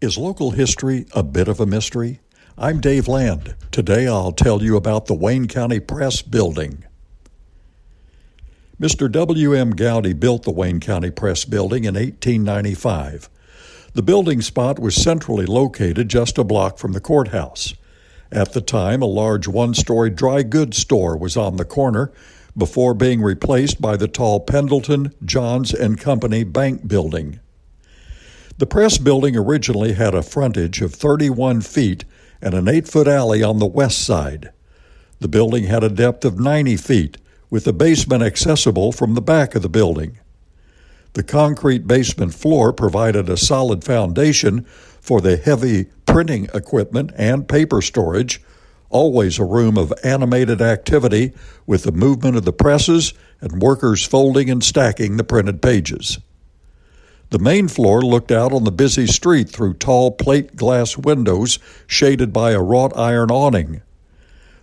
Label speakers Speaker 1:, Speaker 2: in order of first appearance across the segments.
Speaker 1: Is local history a bit of a mystery? I'm Dave Land. Today I'll tell you about the Wayne County Press Building. Mr. W.M. Gowdy built the Wayne County Press Building in 1895. The building spot was centrally located just a block from the courthouse. At the time, a large one story dry goods store was on the corner before being replaced by the tall Pendleton, Johns and Company Bank building. The press building originally had a frontage of 31 feet and an 8 foot alley on the west side. The building had a depth of 90 feet, with the basement accessible from the back of the building. The concrete basement floor provided a solid foundation for the heavy printing equipment and paper storage, always a room of animated activity with the movement of the presses and workers folding and stacking the printed pages. The main floor looked out on the busy street through tall plate glass windows shaded by a wrought iron awning.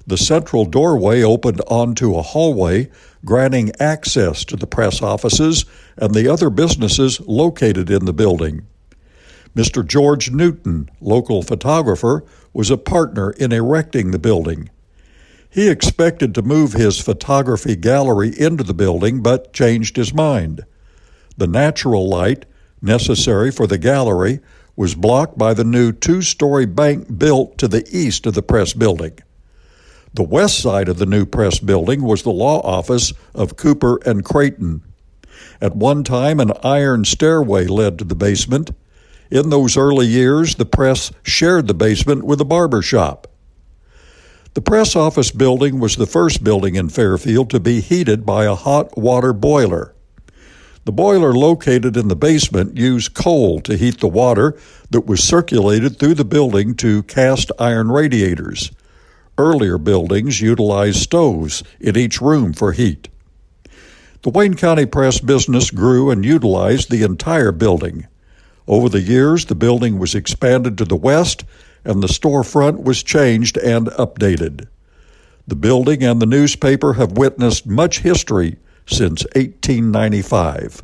Speaker 1: The central doorway opened onto a hallway, granting access to the press offices and the other businesses located in the building. Mr. George Newton, local photographer, was a partner in erecting the building. He expected to move his photography gallery into the building, but changed his mind. The natural light, necessary for the gallery, was blocked by the new two story bank built to the east of the press building. The west side of the new press building was the law office of Cooper and Creighton. At one time, an iron stairway led to the basement. In those early years, the press shared the basement with a barber shop. The press office building was the first building in Fairfield to be heated by a hot water boiler. The boiler located in the basement used coal to heat the water that was circulated through the building to cast iron radiators. Earlier buildings utilized stoves in each room for heat. The Wayne County Press business grew and utilized the entire building. Over the years, the building was expanded to the west and the storefront was changed and updated. The building and the newspaper have witnessed much history since 1895.